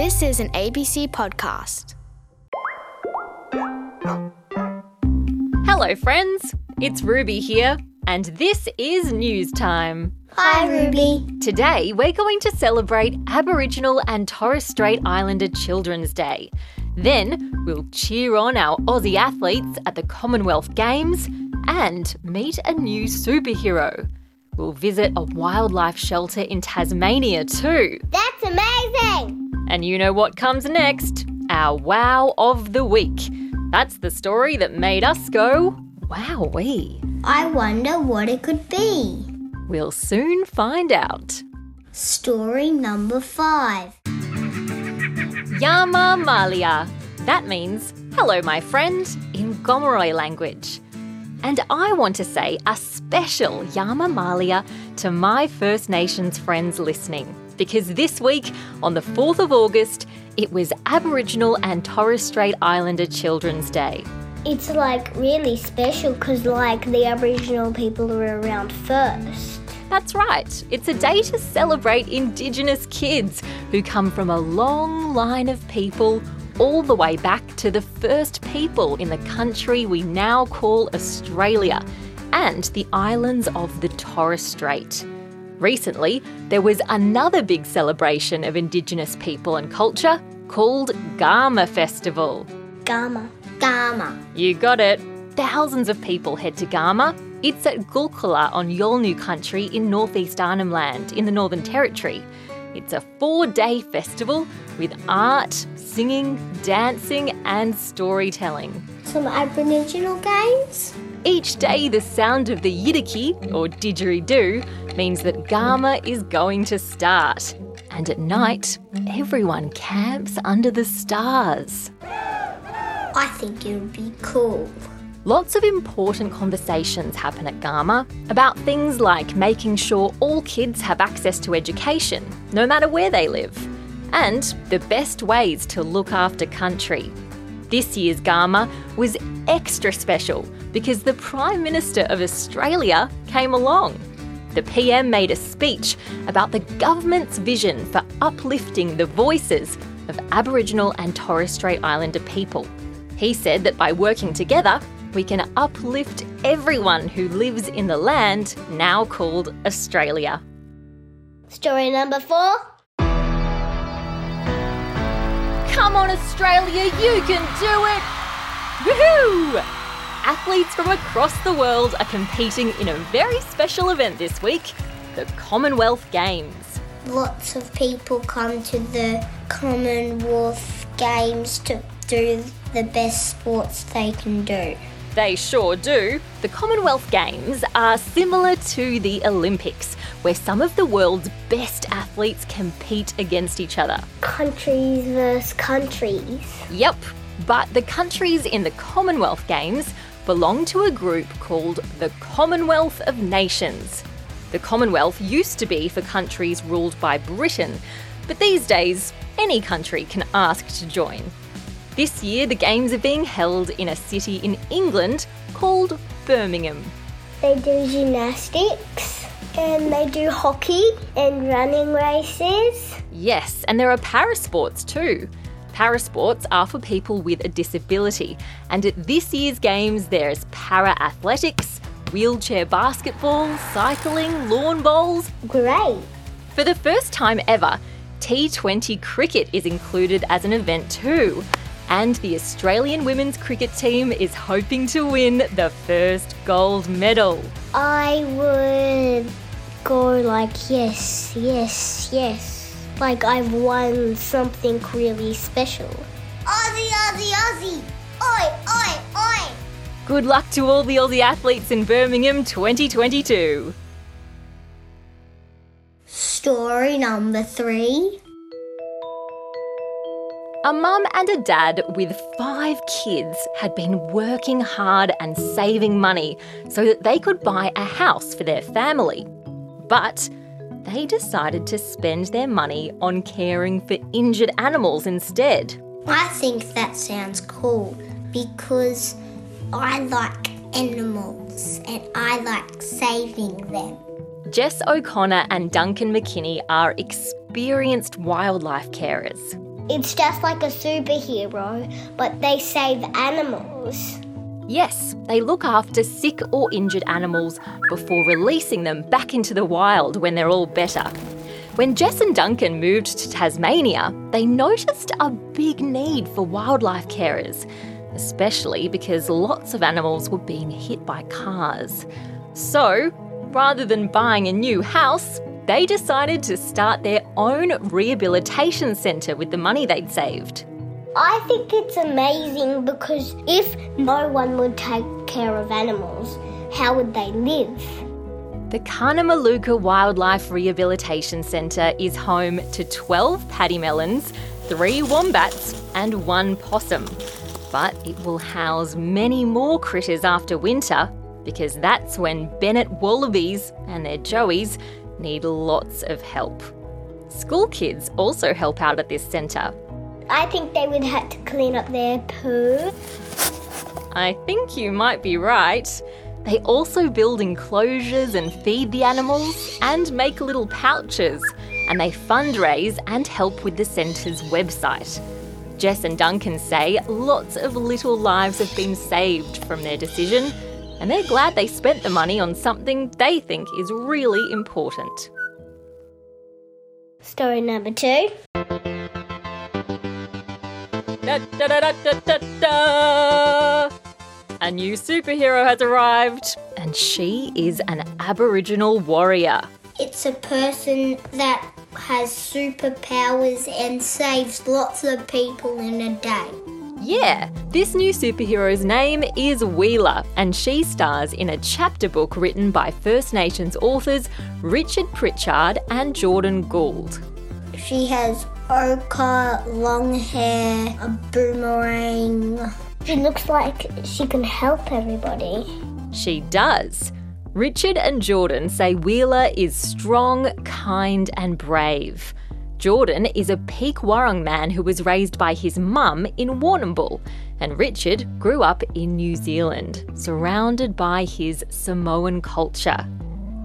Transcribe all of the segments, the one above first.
This is an ABC podcast. Hello, friends. It's Ruby here, and this is News Time. Hi, Ruby. Today, we're going to celebrate Aboriginal and Torres Strait Islander Children's Day. Then, we'll cheer on our Aussie athletes at the Commonwealth Games and meet a new superhero. We'll visit a wildlife shelter in Tasmania too. That's amazing. And you know what comes next? Our Wow of the Week. That's the story that made us go, wowee. I wonder what it could be. We'll soon find out. Story number five. Yama Malia. That means, hello, my friend, in Gomeroi language. And I want to say a special Yama Malia to my First Nations friends listening, because this week, on the 4th of August, it was Aboriginal and Torres Strait Islander Children's Day. It's like really special because, like, the Aboriginal people were around first. That's right, it's a day to celebrate Indigenous kids who come from a long line of people all the way back to the first people in the country we now call Australia and the islands of the Torres Strait. Recently, there was another big celebration of Indigenous people and culture called Garma Festival. Garma. Garma. You got it. Thousands of people head to Garma. It's at Gulkula on Yolngu country in northeast Arnhem Land in the Northern Territory. It's a four day festival with art, singing, dancing, and storytelling. Some Aboriginal games. Each day, the sound of the yidaki, or didgeridoo, means that Garma is going to start. And at night, everyone camps under the stars. I think it would be cool. Lots of important conversations happen at Garma about things like making sure all kids have access to education, no matter where they live, and the best ways to look after country. This year's Garma was extra special because the Prime Minister of Australia came along. The PM made a speech about the government's vision for uplifting the voices of Aboriginal and Torres Strait Islander people. He said that by working together, we can uplift everyone who lives in the land now called Australia. Story number four. Come on, Australia, you can do it! Woohoo! Athletes from across the world are competing in a very special event this week the Commonwealth Games. Lots of people come to the Commonwealth Games to do the best sports they can do. They sure do. The Commonwealth Games are similar to the Olympics, where some of the world's best athletes compete against each other. Countries versus countries. Yep, but the countries in the Commonwealth Games belong to a group called the Commonwealth of Nations. The Commonwealth used to be for countries ruled by Britain, but these days, any country can ask to join. This year, the Games are being held in a city in England called Birmingham. They do gymnastics and they do hockey and running races. Yes, and there are parasports too. Parasports are for people with a disability, and at this year's Games, there's para athletics, wheelchair basketball, cycling, lawn bowls. Great. For the first time ever, T20 cricket is included as an event too. And the Australian women's cricket team is hoping to win the first gold medal. I would go like, yes, yes, yes. Like I've won something really special. Aussie, Aussie, Aussie! Oi, oi, oi! Good luck to all the Aussie athletes in Birmingham 2022. Story number three. A mum and a dad with five kids had been working hard and saving money so that they could buy a house for their family. But they decided to spend their money on caring for injured animals instead. I think that sounds cool because I like animals and I like saving them. Jess O'Connor and Duncan McKinney are experienced wildlife carers. it's just like a superhero, but they save animals. Yes, they look after sick or injured animals before releasing them back into the wild when they're all better. When Jess and Duncan moved to Tasmania, they noticed a big need for wildlife carers, especially because lots of animals were being hit by cars. So, rather than buying a new house, they decided to start their own rehabilitation centre with the money they'd saved. I think it's amazing because if no one would take care of animals, how would they live? The Cunnamulla Wildlife Rehabilitation Centre is home to 12 pademelons, 3 wombats, and 1 possum. But it will house many more critters after winter because that's when Bennett wallabies and their joeys need lots of help. School kids also help out at this centre. I think they would have to clean up their poo. I think you might be right. They also build enclosures and feed the animals and make little pouches, and they fundraise and help with the centre's website. Jess and Duncan say lots of little lives have been saved from their decision, and they're glad they spent the money on something they think is really important. Story number two. Da, da, da, da, da, da, da. A new superhero has arrived, and she is an Aboriginal warrior. It's a person that has superpowers and saves lots of people in a day. Yeah, this new superhero's name is Wheeler, and she stars in a chapter book written by First Nations authors Richard Pritchard and Jordan Gould. She has ochre, long hair, a boomerang. She looks like she can help everybody. She does. Richard and Jordan say Wheeler is strong, kind, and brave. Jordan is a Peak Wurrung man who was raised by his mum in Warrnambool, and Richard grew up in New Zealand, surrounded by his Samoan culture.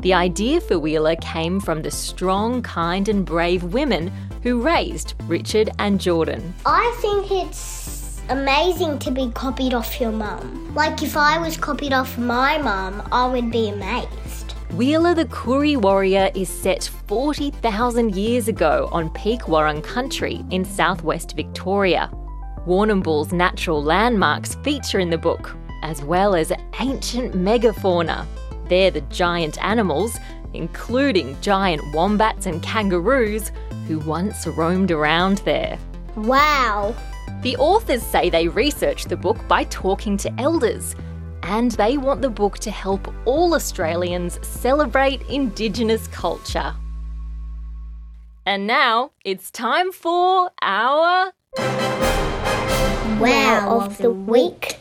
The idea for Wheeler came from the strong, kind, and brave women who raised Richard and Jordan. I think it's amazing to be copied off your mum. Like if I was copied off my mum, I would be amazed. Wheeler the Koori warrior is set 40,000 years ago on Peak Wurrung country in southwest Victoria. Warrnambool's natural landmarks feature in the book, as well as ancient megafauna. They're the giant animals, including giant wombats and kangaroos, who once roamed around there. Wow. The authors say they researched the book by talking to elders, and they want the book to help all Australians celebrate Indigenous culture. And now it's time for our Wow of the week.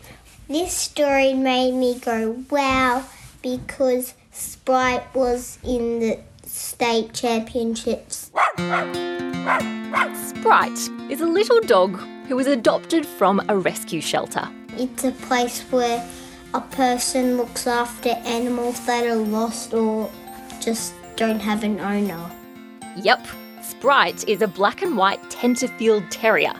This story made me go wow because Sprite was in the state championships. Sprite is a little dog who was adopted from a rescue shelter. It's a place where a person looks after animals that are lost or just don't have an owner. Yep, Sprite is a black and white Tenterfield Terrier.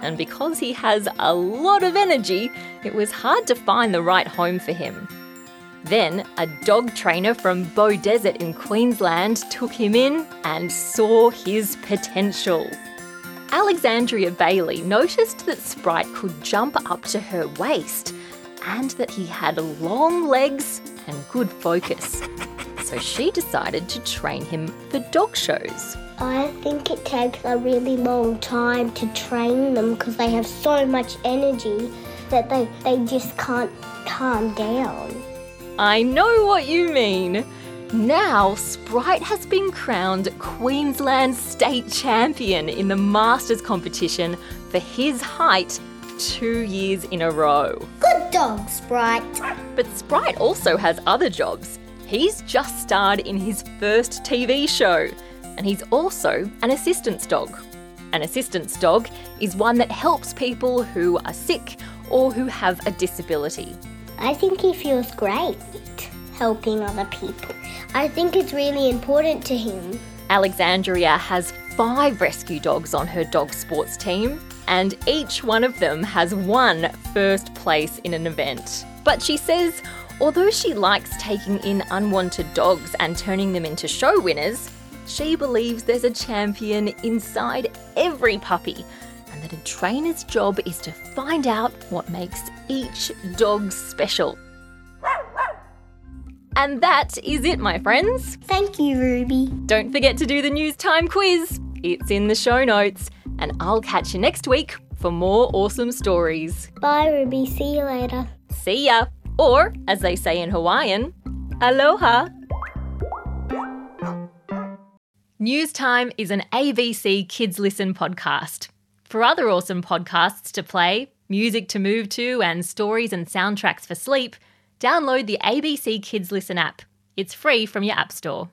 And because he has a lot of energy, it was hard to find the right home for him. Then, a dog trainer from Beaudesert in Queensland took him in and saw his potential. Alexandria Bailey noticed that Sprite could jump up to her waist and that he had long legs and good focus. So she decided to train him for dog shows. I think it takes a really long time to train them because they have so much energy that they, they just can't calm down. I know what you mean. Now, Sprite has been crowned Queensland State Champion in the Masters competition for his height two years in a row. Good dog, Sprite. But Sprite also has other jobs. He's just starred in his first TV show, and he's also an assistance dog. An assistance dog is one that helps people who are sick or who have a disability. I think he feels great helping other people. I think it's really important to him. Alexandria has five rescue dogs on her dog sports team, and each one of them has won first place in an event. But she says, although she likes taking in unwanted dogs and turning them into show winners, she believes there's a champion inside every puppy, that a trainer's job is to find out what makes each dog special. And that is it, my friends. Thank you, Ruby. Don't forget to do the news time quiz. It's in the show notes. And I'll catch you next week for more awesome stories. Bye, Ruby. See you later. See ya. Or, as they say in Hawaiian, aloha. News Time is an ABC Kids Listen podcast. For other awesome podcasts to play, music to move to, and stories and soundtracks for sleep, download the ABC Kids Listen app. It's free from your App Store.